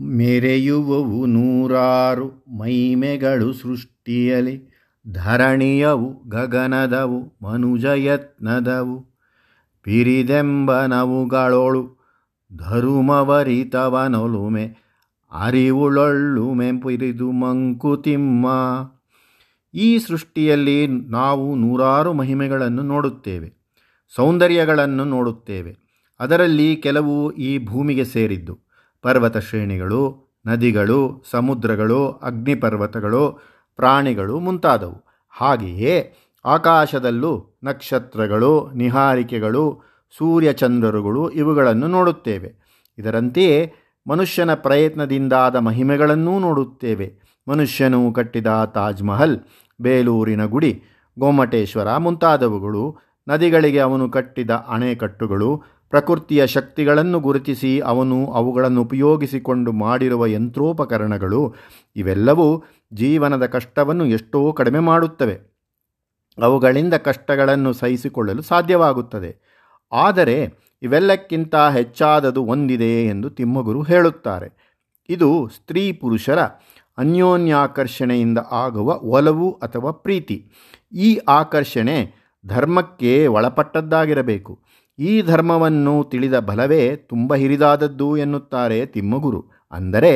ಮೆರೆಯುವವು ನೂರಾರು ಮೈಮೆಗಳು ಸೃಷ್ಟಿಯಲಿ, ಧರಣಿಯವು ಗಗನದವು, ಮನುಜಯತ್ನದವು, ಪಿರಿದೆಂಬನವುಗಳೊಳು ಧರುಮವರಿತವನೊಲುಮೆ, ಅರಿವುಳೊಳ್ಳುಮೆ ಪಿರಿದು ಮಂಕುತಿಮ್ಮ. ಈ ಸೃಷ್ಟಿಯಲ್ಲಿ ನಾವು ನೂರಾರು ಮಹಿಮೆಗಳನ್ನು ನೋಡುತ್ತೇವೆ, ಸೌಂದರ್ಯಗಳನ್ನು ನೋಡುತ್ತೇವೆ. ಅದರಲ್ಲಿ ಕೆಲವು ಈ ಭೂಮಿಗೆ ಸೇರಿದ್ದು. ಪರ್ವತ ಶ್ರೇಣಿಗಳು, ನದಿಗಳು, ಸಮುದ್ರಗಳು, ಅಗ್ನಿಪರ್ವತಗಳು, ಪ್ರಾಣಿಗಳು ಮುಂತಾದವು. ಹಾಗೆಯೇ ಆಕಾಶದಲ್ಲೂ ನಕ್ಷತ್ರಗಳು, ನಿಹಾರಿಕೆಗಳು, ಸೂರ್ಯಚಂದ್ರರುಗಳು ಇವುಗಳನ್ನು ನೋಡುತ್ತೇವೆ. ಇದರಂತೆಯೇ ಮನುಷ್ಯನ ಪ್ರಯತ್ನದಿಂದಾದ ಮಹಿಮೆಗಳನ್ನೂ ನೋಡುತ್ತೇವೆ. ಮನುಷ್ಯನು ಕಟ್ಟಿದ ತಾಜ್ ಮಹಲ್, ಬೇಲೂರಿನ ಗುಡಿ, ಗೋಮಟೇಶ್ವರ ಮುಂತಾದವುಗಳು, ನದಿಗಳಿಗೆ ಅವನು ಕಟ್ಟಿದ ಅಣೆಕಟ್ಟುಗಳು ಪ್ರಕೃತಿಯ ಶಕ್ತಿಗಳನ್ನು ಗುರುತಿಸಿ ಅವನು ಅವುಗಳನ್ನು ಉಪಯೋಗಿಸಿಕೊಂಡು ಮಾಡಿರುವ ಯಂತ್ರೋಪಕರಣಗಳು, ಇವೆಲ್ಲವೂ ಜೀವನದ ಕಷ್ಟವನ್ನು ಎಷ್ಟೋ ಕಡಿಮೆ ಮಾಡುತ್ತವೆ. ಅವುಗಳಿಂದ ಕಷ್ಟಗಳನ್ನು ಸಹಿಸಿಕೊಳ್ಳಲು ಸಾಧ್ಯವಾಗುತ್ತದೆ. ಆದರೆ ಇವೆಲ್ಲಕ್ಕಿಂತ ಹೆಚ್ಚಾದದು ಒಂದಿದೆ ಎಂದು ತಿಮ್ಮಗುರು ಹೇಳುತ್ತಾರೆ. ಇದು ಸ್ತ್ರೀ ಪುರುಷರ ಅನ್ಯೋನ್ಯಾಕರ್ಷಣೆಯಿಂದ ಆಗುವ ಒಲವು ಅಥವಾ ಪ್ರೀತಿ. ಈ ಆಕರ್ಷಣೆ ಧರ್ಮಕ್ಕೆ ಒಳಪಟ್ಟದ್ದಾಗಿರಬೇಕು. ಈ ಧರ್ಮವನ್ನು ತಿಳಿದ ಬಲವೇ ತುಂಬ ಹಿರಿದಾದದ್ದು ಎನ್ನುತ್ತಾರೆ ತಿಮ್ಮಗುರು. ಅಂದರೆ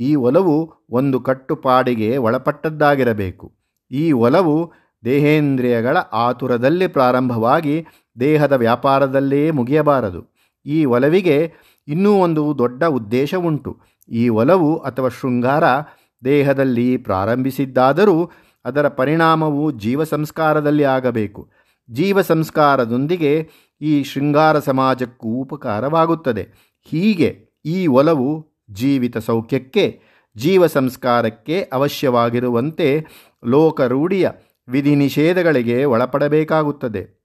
ಈ ಒಲವು ಒಂದು ಕಟ್ಟುಪಾಡಿಗೆ ಒಳಪಟ್ಟದ್ದಾಗಿರಬೇಕು. ಈ ಒಲವು ದೇಹೇಂದ್ರಿಯಗಳ ಆತುರದಲ್ಲಿ ಪ್ರಾರಂಭವಾಗಿ ದೇಹದ ವ್ಯಾಪಾರದಲ್ಲೇ ಮುಗಿಯಬಾರದು. ಈ ಒಲವಿಗೆ ಇನ್ನೂ ಒಂದು ದೊಡ್ಡ ಉದ್ದೇಶ ಉಂಟು ಈ ಒಲವು ಅಥವಾ ಶೃಂಗಾರ ದೇಹದಲ್ಲಿ ಪ್ರಾರಂಭಿಸಿದ್ದಾದರೂ ಅದರ ಪರಿಣಾಮವು ಜೀವ ಸಂಸ್ಕಾರದಲ್ಲಿ ಆಗಬೇಕು. ಜೀವ ಸಂಸ್ಕಾರದೊಂದಿಗೆ ಈ ಶೃಂಗಾರ ಸಮಾಜಕ್ಕೂ ಉಪಕಾರವಾಗುತ್ತದೆ. ಹೀಗೆ ಈ ಒಲವು ಜೀವಿತ ಸೌಖ್ಯಕ್ಕೆ, ಜೀವ ಸಂಸ್ಕಾರಕ್ಕೆ ಅವಶ್ಯವಾಗಿರುವಂತೆ ಲೋಕರೂಢಿಯ ವಿಧಿ ನಿಷೇಧಗಳಿಗೆ ಒಳಪಡಬೇಕಾಗುತ್ತದೆ.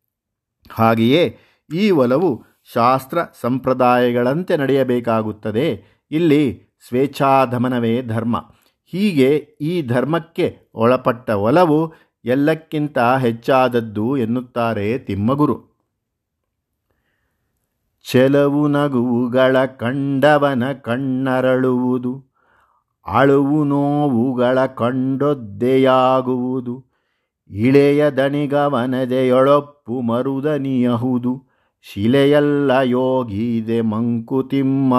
ಹಾಗೆಯೇ ಈ ಒಲವು ಶಾಸ್ತ್ರ ಸಂಪ್ರದಾಯಗಳಂತೆ ನಡೆಯಬೇಕಾಗುತ್ತದೆ. ಇಲ್ಲಿ ಸ್ವೇಚ್ಛಾಧಮನವೇ ಧರ್ಮ. ಹೀಗೆ ಈ ಧರ್ಮಕ್ಕೆ ಒಳಪಟ್ಟ ಒಲವು ಎಲ್ಲಕ್ಕಿಂತ ಹೆಚ್ಚಾದದ್ದು ಎನ್ನುತ್ತಾರೆ ತಿಮ್ಮಗುರು. ಚೆಲವು ನಗುವುಗಳ ಕಂಡವನ ಕಣ್ಣರಳುವುದು, ಅಳುವು ನೋವುಗಳ ಕಂಡೊದ್ದೆಯಾಗುವುದು, ಇಳೆಯ ದಣಿಗವನದೆಯೊಳಪ್ಪು ಮರುದನಿಯಹುದು ಶಿಲೆಯಲ್ಲ ಯೋಗಿದೆ ಮಂಕುತಿಮ್ಮ.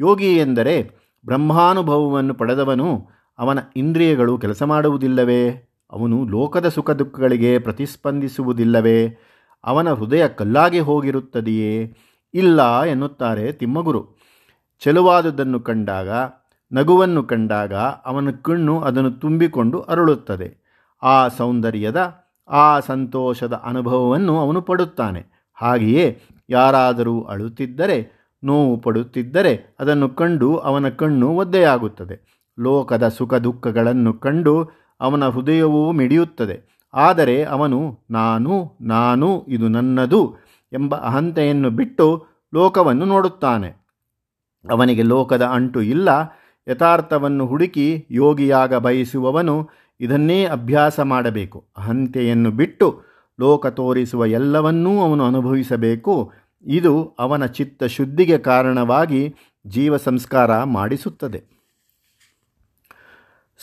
ಯೋಗಿ ಎಂದರೆ ಬ್ರಹ್ಮಾನುಭವವನ್ನು ಪಡೆದವನು, ಅವನ ಇಂದ್ರಿಯಗಳು ಕೆಲಸ ಮಾಡುವುದಿಲ್ಲವೇ? ಅವನು ಲೋಕದ ಸುಖ ದುಃಖಗಳಿಗೆ ಪ್ರತಿಸ್ಪಂದಿಸುವುದಿಲ್ಲವೇ? ಅವನ ಹೃದಯ ಕಲ್ಲಾಗಿ ಹೋಗಿರುತ್ತದೆಯೇ? ಇಲ್ಲ ಎನ್ನುತ್ತಾರೆ ತಿಮ್ಮಗುರು. ಚೆಲುವಾದುದನ್ನು ಕಂಡಾಗ, ನಗುವನ್ನು ಕಂಡಾಗ ಅವನ ಕಣ್ಣು ಅದನ್ನು ತುಂಬಿಕೊಂಡು ಅರಳುತ್ತದೆ. ಆ ಸೌಂದರ್ಯದ, ಆ ಸಂತೋಷದ ಅನುಭವವನ್ನು ಅವನು ಪಡುತ್ತಾನೆ. ಹಾಗೆಯೇ ಯಾರಾದರೂ ಅಳುತ್ತಿದ್ದರೆ, ನೋವು ಪಡುತ್ತಿದ್ದರೆ ಅದನ್ನು ಕಂಡು ಅವನ ಕಣ್ಣು ಒದ್ದೆಯಾಗುತ್ತದೆ. ಲೋಕದ ಸುಖ ದುಃಖಗಳನ್ನು ಕಂಡು ಅವನ ಹೃದಯವೂ ಮಿಡಿಯುತ್ತದೆ. ಆದರೆ ಅವನು, ನಾನು ನಾನು, ಇದು ನನ್ನದು ಎಂಬ ಅಹಂತೆಯನ್ನು ಬಿಟ್ಟು ಲೋಕವನ್ನು ನೋಡುತ್ತಾನೆ. ಅವನಿಗೆ ಲೋಕದ ಅಂಟು ಇಲ್ಲ. ಯಥಾರ್ಥವನ್ನು ಹುಡುಕಿ ಯೋಗಿಯಾಗ ಬಯಸುವವನು ಇದನ್ನೇ ಅಭ್ಯಾಸ ಮಾಡಬೇಕು. ಅಹಂತೆಯನ್ನು ಬಿಟ್ಟು ಲೋಕ ತೋರಿಸುವ ಎಲ್ಲವನ್ನೂ ಅವನು ಅನುಭವಿಸಬೇಕು. ಇದು ಅವನ ಚಿತ್ತ ಶುದ್ಧಿಗೆ ಕಾರಣವಾಗಿ ಜೀವ ಸಂಸ್ಕಾರ ಮಾಡಿಸುತ್ತದೆ.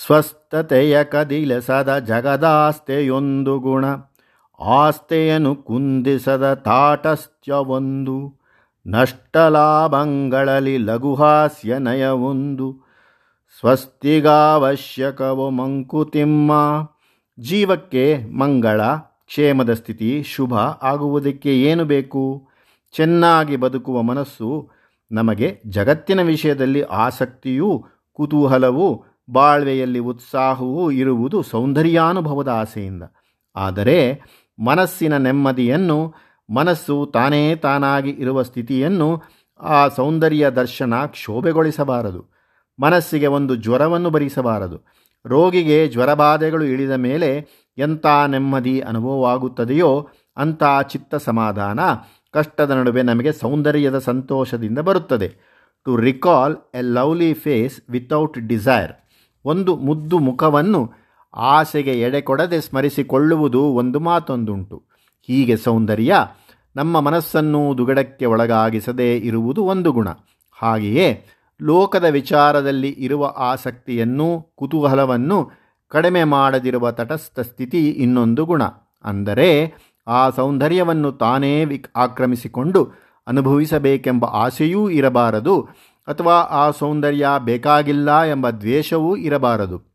ಸ್ವಸ್ಥತೆಯ ಕದಿಲಸದ ಜಗದಾಸ್ತೆಯೊಂದು ಗುಣ. ಆಸ್ತೆಯನ್ನು ಕುಂದಿಸದ ತಾಟಸ್ಥ್ಯವೊಂದು, ನಷ್ಟಲಾಭಗಳಲ್ಲಿ ಲಘುಹಾಸ್ಯ ನಯವೊಂದು, ಸ್ವಸ್ತಿಗಾವಶ್ಯಕವೋ ಮಂಕುತಿಮ್ಮ. ಜೀವಕ್ಕೆ ಮಂಗಳ, ಕ್ಷೇಮದ ಸ್ಥಿತಿ ಶುಭ ಆಗುವುದಕ್ಕೆ ಏನು ಬೇಕು? ಚೆನ್ನಾಗಿ ಬದುಕುವ ಮನಸ್ಸು, ನಮಗೆ ಜಗತ್ತಿನ ವಿಷಯದಲ್ಲಿ ಆಸಕ್ತಿಯೂ, ಕುತೂಹಲವೂ, ಬಾಳ್ವೆಯಲ್ಲಿ ಉತ್ಸಾಹವೂ ಇರುವುದು ಸೌಂದರ್ಯಾನುಭವದ ಆಸೆಯಿಂದ. ಆದರೆ ಮನಸ್ಸಿನ ನೆಮ್ಮದಿಯನ್ನು ಮನಸ್ಸು ತಾನೇ ತಾನಾಗಿ ಇರುವ ಸ್ಥಿತಿಯನ್ನು ಆ ಸೌಂದರ್ಯ ದರ್ಶನ ಕ್ಷೋಭೆಗೊಳಿಸಬಾರದು. ಮನಸ್ಸಿಗೆ ಒಂದು ಜ್ವರವನ್ನು ಭರಿಸಬಾರದು. ರೋಗಿಗೆ ಜ್ವರಬಾಧೆಗಳು ಇಳಿದ ಮೇಲೆ ಎಂಥ ನೆಮ್ಮದಿ ಅನುಭವವಾಗುತ್ತದೆಯೋ ಅಂಥ ಚಿತ್ತ ಸಮಾಧಾನ ಕಷ್ಟದ ನಡುವೆ ನಮಗೆ ಸೌಂದರ್ಯದ ಸಂತೋಷದಿಂದ ಬರುತ್ತದೆ. To recall a lovely face without desire ಒಂದು ಮುದ್ದು ಮುಖವನ್ನು ಆಸೆಗೆ ಎಡೆಕೊಡದೆ ಸ್ಮರಿಸಿಕೊಳ್ಳುವುದು ಒಂದು ಮಾತೊಂದುಂಟು. ಹೀಗೆ ಸೌಂದರ್ಯ ನಮ್ಮ ಮನಸ್ಸನ್ನು ದುಗಡಕ್ಕೆ ಒಳಗಾಗಿಸದೇ ಇರುವುದು ಒಂದು ಗುಣ. ಹಾಗೆಯೇ ಲೋಕದ ವಿಚಾರದಲ್ಲಿ ಇರುವ ಆಸಕ್ತಿಯನ್ನು ಕುತೂಹಲವನ್ನು ಕಡಿಮೆ ಮಾಡದಿರುವ ತಟಸ್ಥ ಸ್ಥಿತಿ ಇನ್ನೊಂದು ಗುಣ. ಅಂದರೆ ಆ ಸೌಂದರ್ಯವನ್ನು ತಾನೇ ವಿ ಆಕ್ರಮಿಸಿಕೊಂಡು ಅನುಭವಿಸಬೇಕೆಂಬ ಆಸೆಯೂ ಇರಬಾರದು ಅಥವಾ ಆ ಸೌಂದರ್ಯ ಬೇಕಾಗಿಲ್ಲ ಎಂಬ ದ್ವೇಷವೂ ಇರಬಾರದು.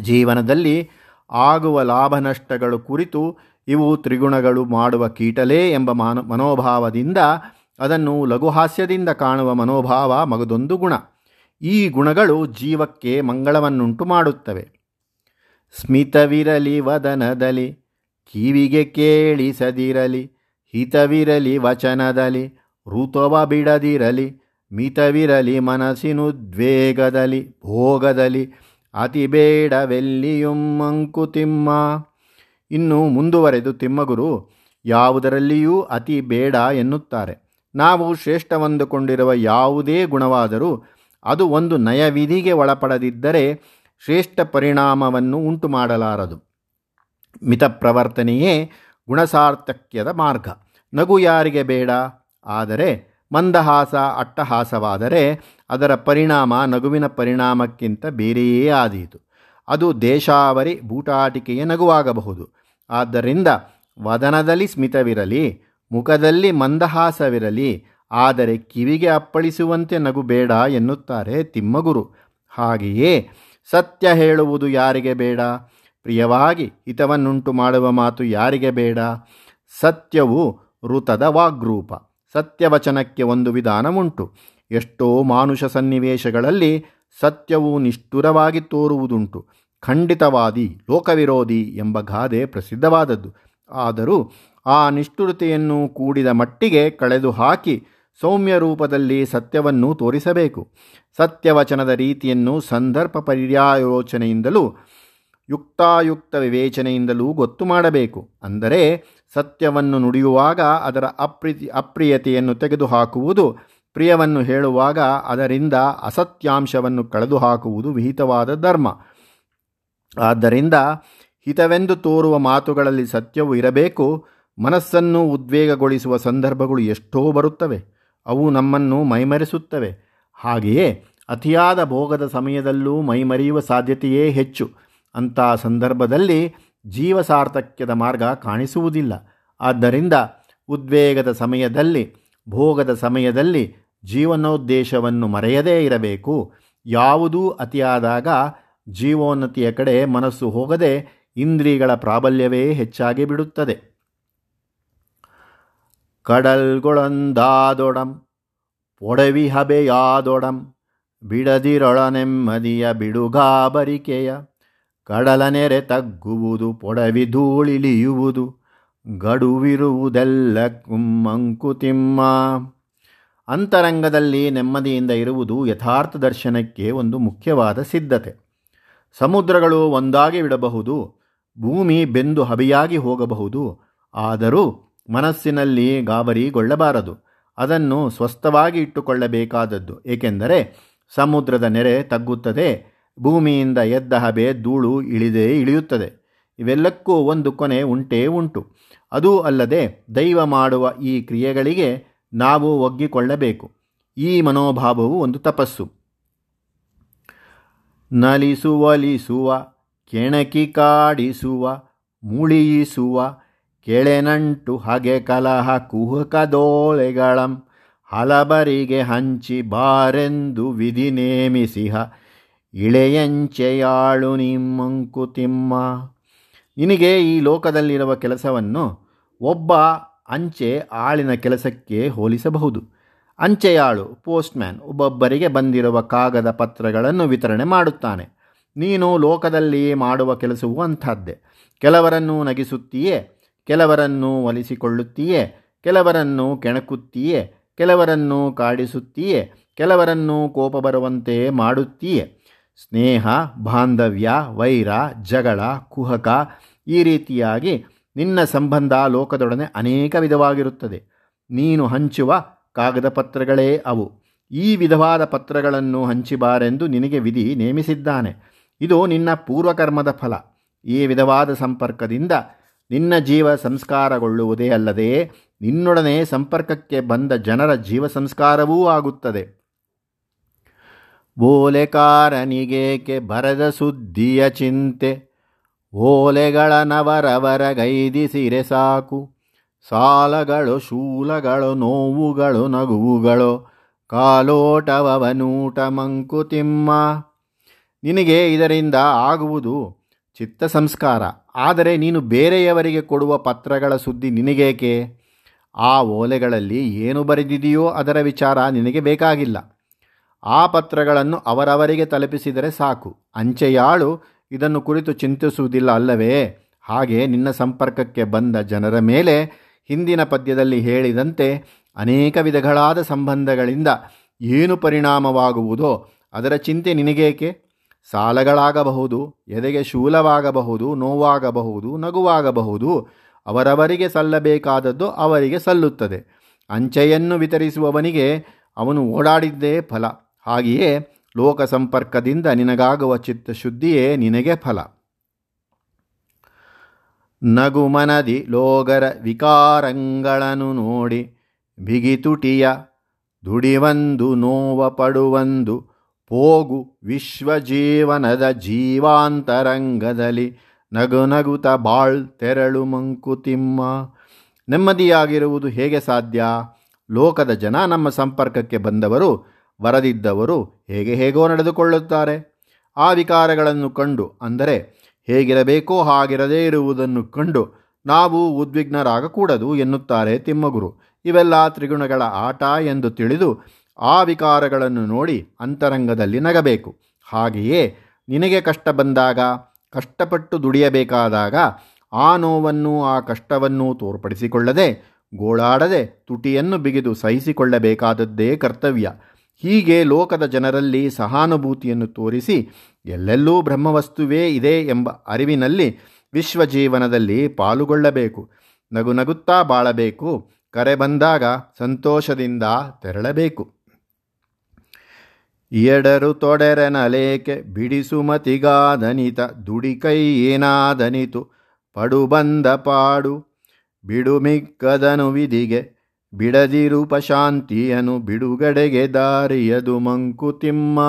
ಜೀವನದಲ್ಲಿ ಆಗುವ ಲಾಭ ನಷ್ಟಗಳು ಕುರಿತು ಇವು ತ್ರಿಗುಣಗಳು ಮಾಡುವ ಕೀಟಲೇ ಎಂಬ ಮಾನ, ಮನೋಭಾವದಿಂದ ಅದನ್ನು ಲಘುಹಾಸ್ಯದಿಂದ ಕಾಣುವ ಮನೋಭಾವ ಮಗದೊಂದು ಗುಣ. ಈ ಗುಣಗಳು ಜೀವಕ್ಕೆ ಮಂಗಳವನ್ನುಂಟು ಮಾಡುತ್ತವೆ. ಸ್ಮಿತವಿರಲಿ ವದನದಲ್ಲಿ, ಕಿವಿಗೆ ಕೇಳಿಸದಿರಲಿ, ಹಿತವಿರಲಿ ವಚನದಲ್ಲಿ ಋತವ ಬಿಡದಿರಲಿ, ಮಿತವಿರಲಿ ಮನಸ್ಸಿನುದ್ವೇಗದಲ್ಲಿ ಭೋಗದಲ್ಲಿ ಅತಿ ಬೇಡವೆಲ್ಲಿಯೂ ಮಂಕುತಿಮ್ಮ. ಇನ್ನು ಮುಂದುವರೆದು ತಿಮ್ಮಗುರು, ಯಾವುದರಲ್ಲಿಯೂ ಅತಿ ಬೇಡ ಎನ್ನುತ್ತಾರೆ. ನಾವು ಶ್ರೇಷ್ಠವೆಂದುಕೊಂಡಿರುವ ಯಾವುದೇ ಗುಣವಾದರೂ ಅದು ಒಂದು ನಯವಿಧಿಗೆ ಒಳಪಡದಿದ್ದರೆ ಶ್ರೇಷ್ಠ ಪರಿಣಾಮವನ್ನು ಉಂಟು ಮಾಡಲಾರದು ಮಿತಪ್ರವರ್ತನೆಯೇ ಗುಣಸಾರ್ಥಕ್ಯದ ಮಾರ್ಗ. ನಗು ಯಾರಿಗೆ ಬೇಡ? ಆದರೆ ಮಂದಹಾಸ, ಅಟ್ಟಹಾಸವಾದರೆ ಅದರ ಪರಿಣಾಮ ನಗುವಿನ ಪರಿಣಾಮಕ್ಕಿಂತ ಬೇರೆಯೇ ಆದೀತು. ಅದು ದೇಶಾವರಿ ಬೂಟಾಟಿಕೆಯ ನಗುವಾಗಬಹುದು. ಆದ್ದರಿಂದ ವದನದಲ್ಲಿ ಸ್ಮಿತವಿರಲಿ, ಮುಖದಲ್ಲಿ ಮಂದಹಾಸವಿರಲಿ, ಆದರೆ ಕಿವಿಗೆ ಅಪ್ಪಳಿಸುವಂತೆ ನಗು ಬೇಡ ಎನ್ನುತ್ತಾರೆ ತಿಮ್ಮಗುರು. ಹಾಗೆಯೇ ಸತ್ಯ ಹೇಳುವುದು ಯಾರಿಗೆ ಬೇಡ? ಪ್ರಿಯವಾಗಿ ಹಿತವನ್ನುಂಟು ಮಾಡುವ ಮಾತು ಯಾರಿಗೆ ಬೇಡ? ಸತ್ಯವು ಋತದ ವಾಗ್ರೂಪ. ಸತ್ಯವಚನಕ್ಕೆ ಒಂದು ವಿಧಾನವುಂಟು. ಎಷ್ಟೋ ಮಾನುಷ ಸನ್ನಿವೇಶಗಳಲ್ಲಿ ಸತ್ಯವು ನಿಷ್ಠುರವಾಗಿ ತೋರುವುದುಂಟು. ಖಂಡಿತವಾದಿ, ಲೋಕವಿರೋಧಿ ಎಂಬ ಗಾದೆ ಪ್ರಸಿದ್ಧವಾದದ್ದು. ಆದರೂ ಆ ನಿಷ್ಠುರತೆಯನ್ನು ಕೂಡಿದ ಮಟ್ಟಿಗೆ ಕಳೆದು ಹಾಕಿ ಸೌಮ್ಯ ರೂಪದಲ್ಲಿ ಸತ್ಯವನ್ನು ತೋರಿಸಬೇಕು. ಸತ್ಯವಚನದ ರೀತಿಯನ್ನು ಸಂದರ್ಭ ಪರ್ಯಾಯೋಚನೆಯಿಂದಲೂ ಯುಕ್ತಾಯುಕ್ತ ವಿವೇಚನೆಯಿಂದಲೂ ಗೊತ್ತು ಮಾಡಬೇಕು. ಅಂದರೆ ಸತ್ಯವನ್ನು ನುಡಿಯುವಾಗ ಅದರ ಅಪ್ರೀತಿ ಅಪ್ರಿಯತೆಯನ್ನು ತೆಗೆದುಹಾಕುವುದು, ಪ್ರಿಯವನ್ನು ಹೇಳುವಾಗ ಅದರಿಂದ ಅಸತ್ಯಾಂಶವನ್ನು ಕಳೆದುಹಾಕುವುದು ವಿಹಿತವಾದ ಧರ್ಮ. ಆದ್ದರಿಂದ ಹಿತವೆಂದು ತೋರುವ ಮಾತುಗಳಲ್ಲಿ ಸತ್ಯವು ಇರಬೇಕು, ಮನಸ್ಸನ್ನು ಉದ್ವೇಗಗೊಳಿಸುವ ಸಂದರ್ಭಗಳು ಎಷ್ಟೋ ಬರುತ್ತವೆ, ಅವು ನಮ್ಮನ್ನು ಮೈಮರೆಸುತ್ತವೆ. ಹಾಗೆಯೇ ಅತಿಯಾದ ಭೋಗದ ಸಮಯದಲ್ಲೂ ಮೈಮರೆಯುವ ಸಾಧ್ಯತೆಯೇ ಹೆಚ್ಚು. ಅಂಥ ಸಂದರ್ಭದಲ್ಲಿ ಜೀವಸಾರ್ಥಕ್ಯದ ಮಾರ್ಗ ಕಾಣಿಸುವುದಿಲ್ಲ. ಆದ್ದರಿಂದ ಉದ್ವೇಗದ ಸಮಯದಲ್ಲಿ, ಭೋಗದ ಸಮಯದಲ್ಲಿ ಜೀವನೋದ್ದೇಶವನ್ನು ಮರೆಯದೇ ಇರಬೇಕು. ಯಾವುದೂ ಅತಿಯಾದಾಗ ಜೀವೋನ್ನತಿಯ ಕಡೆ ಮನಸ್ಸು ಹೋಗದೆ ಇಂದ್ರಿಯಗಳ ಪ್ರಾಬಲ್ಯವೇ ಹೆಚ್ಚಾಗಿ ಬಿಡುತ್ತದೆ. ಕಡಲ್ಗೊಳಂದಾದೊಡಂ ಒಡವಿ ಹಬೆಯಾದೊಡಂ ಬಿಡದಿರೊಳನೆಮ್ಮದಿಯ ಬಿಡುಗಾಬರಿಕೆಯ ಕಡಲ ನೆರೆ ತಗ್ಗುವುದು, ಪೊಡವಿ ಧೂಳಿಳಿಯುವುದು ಗಡುವಿರುವುದೆಲ್ಲ ಕುಮ್ಮಂಕುತಿಮ್ಮ ಅಂತರಂಗದಲ್ಲಿ ನೆಮ್ಮದಿಯಿಂದ ಇರುವುದು ಯಥಾರ್ಥ ದರ್ಶನಕ್ಕೆ ಒಂದು ಮುಖ್ಯವಾದ ಸಿದ್ಧತೆ. ಸಮುದ್ರಗಳು ಒಂದಾಗಿ ಬಿಡಬಹುದು, ಭೂಮಿ ಬೆಂದು ಹಬಿಯಾಗಿ ಹೋಗಬಹುದು, ಆದರೂ ಮನಸ್ಸಿನಲ್ಲಿ ಗಾಬರಿಗೊಳ್ಳಬಾರದು. ಅದನ್ನು ಸ್ವಸ್ಥವಾಗಿ ಇಟ್ಟುಕೊಳ್ಳಬೇಕಾದದ್ದು ಏಕೆಂದರೆ ಸಮುದ್ರದ ನೆರೆ ತಗ್ಗುತ್ತದೆ ಭೂಮಿಯಿಂದ ಎದ್ದ ಹಬೆ ಧೂಳು ಇಳಿದೇ ಇಳಿಯುತ್ತದೆ. ಇವೆಲ್ಲಕ್ಕೂ ಒಂದು ಕೊನೆ ಉಂಟೇ ಉಂಟು. ಅದೂ ಅಲ್ಲದೆ ದೈವ ಮಾಡುವ ಈ ಕ್ರಿಯೆಗಳಿಗೆ ನಾವು ಒಗ್ಗಿಕೊಳ್ಳಬೇಕು. ಈ ಮನೋಭಾವವು ಒಂದು ತಪಸ್ಸು. ನಲಿಸುವಲಿಸುವ ಕೆಣಕಿ ಕಾಡಿಸುವ, ಮುಳಿಯಿಸುವ, ಕೆಳೆನಂಟು ಹಗೆ ಕಲಹ ಕುಹಕದೋಳೆಗಳಂ ಹಲಬರಿಗೆ ಹಂಚಿ ಬಾರೆಂದು ವಿಧಿ ನೇಮಿಸಿಹ. ಇಳೆಯಂಚೆಯಾಳು ನಿಮ್ಮಂಕುತಿಮ್ಮ ನಿನಗೆ ಈ ಲೋಕದಲ್ಲಿರುವ ಕೆಲಸವನ್ನು ಒಬ್ಬ ಅಂಚೆ ಆಳಿನ ಕೆಲಸಕ್ಕೆ ಹೋಲಿಸಬಹುದು. ಅಂಚೆಯಾಳು, ಪೋಸ್ಟ್ಮ್ಯಾನ್, ಒಬ್ಬೊಬ್ಬರಿಗೆ ಬಂದಿರುವ ಕಾಗದ ಪತ್ರಗಳನ್ನು ವಿತರಣೆ ಮಾಡುತ್ತಾನೆ. ನೀನು ಲೋಕದಲ್ಲಿ ಮಾಡುವ ಕೆಲಸವು ಅಂಥದ್ದೇ. ಕೆಲವರನ್ನು ನಗಿಸುತ್ತೀಯೇ, ಕೆಲವರನ್ನು ಒಲಿಸಿಕೊಳ್ಳುತ್ತೀಯೇ, ಕೆಲವರನ್ನು ಕೆಣಕುತ್ತೀಯೇ, ಕೆಲವರನ್ನು ಕಾಡಿಸುತ್ತೀಯೇ, ಕೆಲವರನ್ನು ಕೋಪ ಬರುವಂತೆ ಮಾಡುತ್ತೀಯೇ. ಸ್ನೇಹ, ಬಾಂಧವ್ಯ, ವೈರ, ಜಗಳ, ಕುಹಕ ಈ ರೀತಿಯಾಗಿ ನಿನ್ನ ಸಂಬಂಧ ಲೋಕದೊಡನೆ ಅನೇಕ ವಿಧವಾಗಿರುತ್ತದೆ. ನೀನು ಹಂಚುವ ಕಾಗದ ಪತ್ರಗಳೇ ಅವು. ಈ ವಿಧವಾದ ಪತ್ರಗಳನ್ನು ಹಂಚಿಬಾರೆಂದು ನಿನಗೆ ವಿಧಿ ನೇಮಿಸಿದ್ದಾನೆ. ಇದು ನಿನ್ನ ಪೂರ್ವಕರ್ಮದ ಫಲ. ಈ ವಿಧವಾದ ಸಂಪರ್ಕದಿಂದ ನಿನ್ನ ಜೀವ ಸಂಸ್ಕಾರಗೊಳ್ಳುವುದೇ ಅಲ್ಲದೆ ನಿನ್ನೊಡನೆ ಸಂಪರ್ಕಕ್ಕೆ ಬಂದ ಜನರ ಜೀವ ಸಂಸ್ಕಾರವೂ ಆಗುತ್ತದೆ. ಓಲೆಕಾರನಿಗೇಕೆ ಬರದ ಸುದ್ದಿಯ ಚಿಂತೆ? ಓಲೆಗಳ ನವರವರ ಗೈದಿಸಿರೆ ಸಾಕು. ಸಾಲಗಳು, ಶೂಲಗಳು, ನೋವುಗಳು, ನಗುವುಗಳು. ಕಾಲೋಟವನೂಟ ಮಂಕುತಿಮ್ಮ ನಿನಗೆ ಇದರಿಂದ ಆಗುವುದು ಚಿತ್ತ ಸಂಸ್ಕಾರ ಆದರೆ ನೀನು ಬೇರೆಯವರಿಗೆ ಕೊಡುವ ಪತ್ರಗಳ ಸುದ್ದಿ ನಿನಗೇಕೆ? ಆ ಓಲೆಗಳಲ್ಲಿ ಏನು ಬರೆದಿದೆಯೋ ಅದರ ವಿಚಾರ ನಿನಗೆ ಬೇಕಾಗಿಲ್ಲ. ಆ ಪತ್ರಗಳನ್ನು ಅವರವರಿಗೆ ತಲುಪಿಸಿದರೆ ಸಾಕು. ಅಂಚೆಯಾಳು ಇದನ್ನು ಕುರಿತು ಚಿಂತಿಸುವುದಿಲ್ಲ ಅಲ್ಲವೇ? ಹಾಗೆ ನಿನ್ನ ಸಂಪರ್ಕಕ್ಕೆ ಬಂದ ಜನರ ಮೇಲೆ ಹಿಂದಿನ ಪದ್ಯದಲ್ಲಿ ಹೇಳಿದಂತೆ ಅನೇಕ ವಿಧಗಳಾದ ಸಂಬಂಧಗಳಿಂದ ಏನು ಪರಿಣಾಮವಾಗುವುದೋ ಅದರ ಚಿಂತೆ ನಿನಗೇಕೆ? ಸಾಲಗಳಾಗಬಹುದು, ಎದೆಗೆ ಶೂಲವಾಗಬಹುದು, ನೋವಾಗಬಹುದು, ನಗುವಾಗಬಹುದು, ಅವರವರಿಗೆ ಸಲ್ಲಬೇಕಾದದ್ದು ಅವರಿಗೆ ಸಲ್ಲುತ್ತದೆ. ಅಂಚೆಯನ್ನು ವಿತರಿಸುವವನಿಗೆ ಅವನು ಓಡಾಡಿದ್ದೇ ಫಲ. ಹಾಗೆಯೇ ಲೋಕ ಸಂಪರ್ಕದಿಂದ ನಿನಗಾಗುವ ಚಿತ್ತಶುದ್ಧಿಯೇ ನಿನಗೆ ಫಲ. ನಗುಮನದಿ ಲೋಗರ ವಿಕಾರಂಗಳನ್ನು ನೋಡಿ ಬಿಗಿತುಟಿಯ ದುಡಿವಂದು ನೋವ ಪಡುವಂದು ಹೋಗು ವಿಶ್ವಜೀವನದ ಜೀವಾಂತರಂಗದಲ್ಲಿ ನಗು ನಗುತ ಬಾಳ್ ತೆರಳು ಮಂಕುತಿಮ್ಮ ನೆಮ್ಮದಿಯಾಗಿರುವುದು ಹೇಗೆ ಸಾಧ್ಯ? ಲೋಕದ ಜನ ನಮ್ಮ ಸಂಪರ್ಕಕ್ಕೆ ಬಂದವರು ಬರದಿದ್ದವರು ಹೇಗೆ ಹೇಗೋ ನಡೆದುಕೊಳ್ಳುತ್ತಾರೆ. ಆ ವಿಕಾರಗಳನ್ನು ಕಂಡು ಅಂದರೆ ಹೇಗಿರಬೇಕೋ ಹಾಗಿರದೇ ಇರುವುದನ್ನು ಕಂಡು ನಾವು ಉದ್ವಿಗ್ನರಾಗಕೂಡದು ಎನ್ನುತ್ತಾರೆ ತಿಮ್ಮಗುರು. ಇವೆಲ್ಲ ತ್ರಿಗುಣಗಳ ಆಟ ಎಂದು ತಿಳಿದು ಆ ವಿಕಾರಗಳನ್ನು ನೋಡಿ ಅಂತರಂಗದಲ್ಲಿ ನಗಬೇಕು. ಹಾಗೆಯೇ ನಿನಗೆ ಕಷ್ಟ ಬಂದಾಗ, ಕಷ್ಟಪಟ್ಟು ದುಡಿಯಬೇಕಾದಾಗ ಆ ನೋವನ್ನು ಆ ಕಷ್ಟವನ್ನು ತೋರ್ಪಡಿಸಿಕೊಳ್ಳದೆ, ಗೋಳಾಡದೆ ತುಟಿಯನ್ನು ಬಿಗಿದು ಸಹಿಸಿಕೊಳ್ಳಬೇಕಾದದ್ದೇ ಕರ್ತವ್ಯ. ಹೀಗೆ ಲೋಕದ ಜನರಲ್ಲಿ ಸಹಾನುಭೂತಿಯನ್ನು ತೋರಿಸಿ ಎಲ್ಲೆಲ್ಲೂ ಬ್ರಹ್ಮವಸ್ತುವೇ ಇದೆ ಎಂಬ ಅರಿವಿನಲ್ಲಿ ವಿಶ್ವಜೀವನದಲ್ಲಿ ಪಾಲುಗೊಳ್ಳಬೇಕು ನಗು ನಗುತ್ತಾ ಬಾಳಬೇಕು, ಕರೆ ಬಂದಾಗ ಸಂತೋಷದಿಂದ ತೆರಳಬೇಕು. ಎಡರು ತೊಡೆರನಲೇಕೆ ಬಿಡಿಸುಮತಿಗಾದನಿತ ದುಡಿಕೈ ಏನಾದನಿತು, ಪಡು ಬಂದ ಪಾಡು, ಬಿಡುಮಿಕ್ಕದನು ವಿಧಿಗೆ ಬಿಡದಿರೂಪ ಶಾಂತಿಯನು ಬಿಡುಗಡೆಗೆ ದಾರಿಯದು ಮಂಕುತಿಮ್ಮ.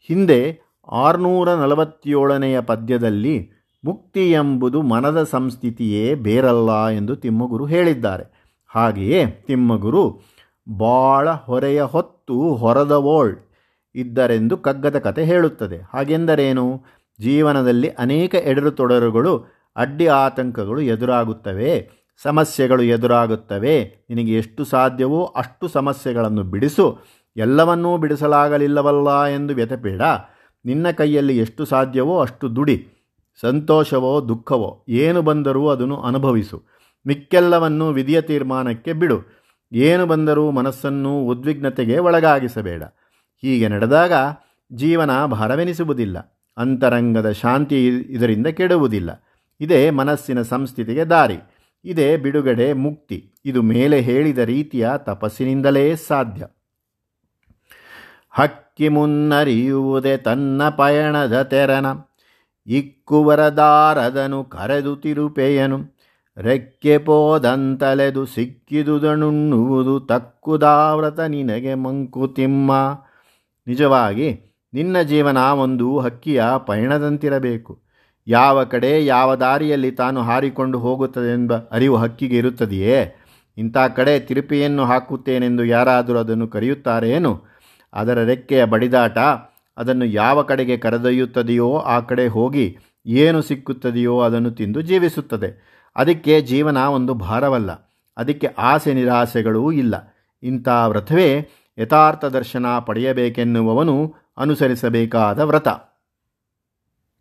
ಹಿಂದೆ ಆರುನೂರ ನಲವತ್ತೇಳನೆಯ ಪದ್ಯದಲ್ಲಿ ಮುಕ್ತಿ ಎಂಬುದು ಮನದ ಸಂಸ್ಥಿತಿಯೇ ಬೇರಲ್ಲ ಎಂದು ತಿಮ್ಮಗುರು ಹೇಳಿದ್ದಾರೆ. ಹಾಗೆಯೇ ತಿಮ್ಮಗುರು, ಬಾಳ ಹೊರೆಯ ಹೊತ್ತು ಹೊರದವೋಳ್ ಇದ್ದರೆಂದು ಕಗ್ಗದ ಕತೆ ಹೇಳುತ್ತದೆ. ಹಾಗೆಂದರೇನು? ಜೀವನದಲ್ಲಿ ಅನೇಕ ಎಡರುತೊಡರುಗಳು, ಅಡ್ಡಿ ಆತಂಕಗಳು ಎದುರಾಗುತ್ತವೆ. ಸಮಸ್ಯೆಗಳು ಎದುರಾಗುತ್ತವೆ. ನಿನಗೆ ಎಷ್ಟು ಸಾಧ್ಯವೋ ಅಷ್ಟು ಸಮಸ್ಯೆಗಳನ್ನು ಬಿಡಿಸು. ಎಲ್ಲವನ್ನೂ ಬಿಡಿಸಲಾಗಲಿಲ್ಲವಲ್ಲ ಎಂದು ವ್ಯಥಪೇಡ. ನಿನ್ನ ಕೈಯಲ್ಲಿ ಎಷ್ಟು ಸಾಧ್ಯವೋ ಅಷ್ಟು ದುಡಿ. ಸಂತೋಷವೋ ದುಃಖವೋ ಏನು ಬಂದರೂ ಅದನ್ನು ಅನುಭವಿಸು. ಮಿಕ್ಕೆಲ್ಲವನ್ನು ವಿಧಿಯ ತೀರ್ಮಾನಕ್ಕೆ ಬಿಡು. ಏನು ಬಂದರೂ ಮನಸ್ಸನ್ನು ಉದ್ವಿಗ್ನತೆಗೆ ಒಳಗಾಗಿಸಬೇಡ. ಹೀಗೆ ನಡೆದಾಗ ಜೀವನ ಭಾರವೆನಿಸುವುದಿಲ್ಲ. ಅಂತರಂಗದ ಶಾಂತಿ ಇದರಿಂದ ಕೆಡುವುದಿಲ್ಲ. ಇದೇ ಮನಸ್ಸಿನ ಸಂಸ್ಥಿತಿಗೆ ದಾರಿ. ಇದೇ ಬಿಡುಗಡೆ ಮುಕ್ತಿ. ಇದು ಮೇಲೆ ಹೇಳಿದ ರೀತಿಯ ತಪಸ್ಸಿನಿಂದಲೇ ಸಾಧ್ಯ. ಹಕ್ಕಿ ಮುನ್ನರಿಯುವುದೇ ತನ್ನ ಪಯಣದ ತೆರನ. ಇಕ್ಕುವರದಾರದನು ಕರೆದು ತಿರುಪೆಯನು. ರೆಕ್ಕೆ ಪೋದಂತಲೆದು ಸಿಕ್ಕಿದುದನುಣ್ಣುವುದು ತಕ್ಕುದಾವ್ರತ ನಿನಗೆ ಮಂಕುತಿಮ್ಮ. ನಿಜವಾಗಿ ನಿನ್ನ ಜೀವನ ಒಂದು ಹಕ್ಕಿಯ ಪಯಣದಂತಿರಬೇಕು. ಯಾವ ಕಡೆ ಯಾವ ದಾರಿಯಲ್ಲಿ ತಾನು ಹಾರಿಕೊಂಡು ಹೋಗುತ್ತದೆಂಬ ಅರಿವು ಹಕ್ಕಿಗೆ ಇರುತ್ತದೆಯೇ? ಇಂಥ ಕಡೆ ತಿರುಪಿಯನ್ನು ಹಾಕುತ್ತೇನೆಂದು ಯಾರಾದರೂ ಅದನ್ನು ಕರೆಯುತ್ತಾರೇನು? ಅದರ ರೆಕ್ಕೆಯ ಬಡಿದಾಟ ಅದನ್ನು ಯಾವ ಕಡೆಗೆ ಕರೆದೊಯ್ಯುತ್ತದೆಯೋ ಆ ಕಡೆ ಹೋಗಿ ಏನು ಸಿಕ್ಕುತ್ತದೆಯೋ ಅದನ್ನು ತಿಂದು ಜೀವಿಸುತ್ತದೆ. ಅದಕ್ಕೆ ಜೀವನ ಒಂದು ಭಾರವಲ್ಲ. ಅದಕ್ಕೆ ಆಸೆ ನಿರಾಸೆಗಳೂ ಇಲ್ಲ. ಇಂಥ ವ್ರತವೇ ಯಥಾರ್ಥ ದರ್ಶನ ಪಡೆಯಬೇಕೆನ್ನುವವನು ಅನುಸರಿಸಬೇಕಾದ ವ್ರತ.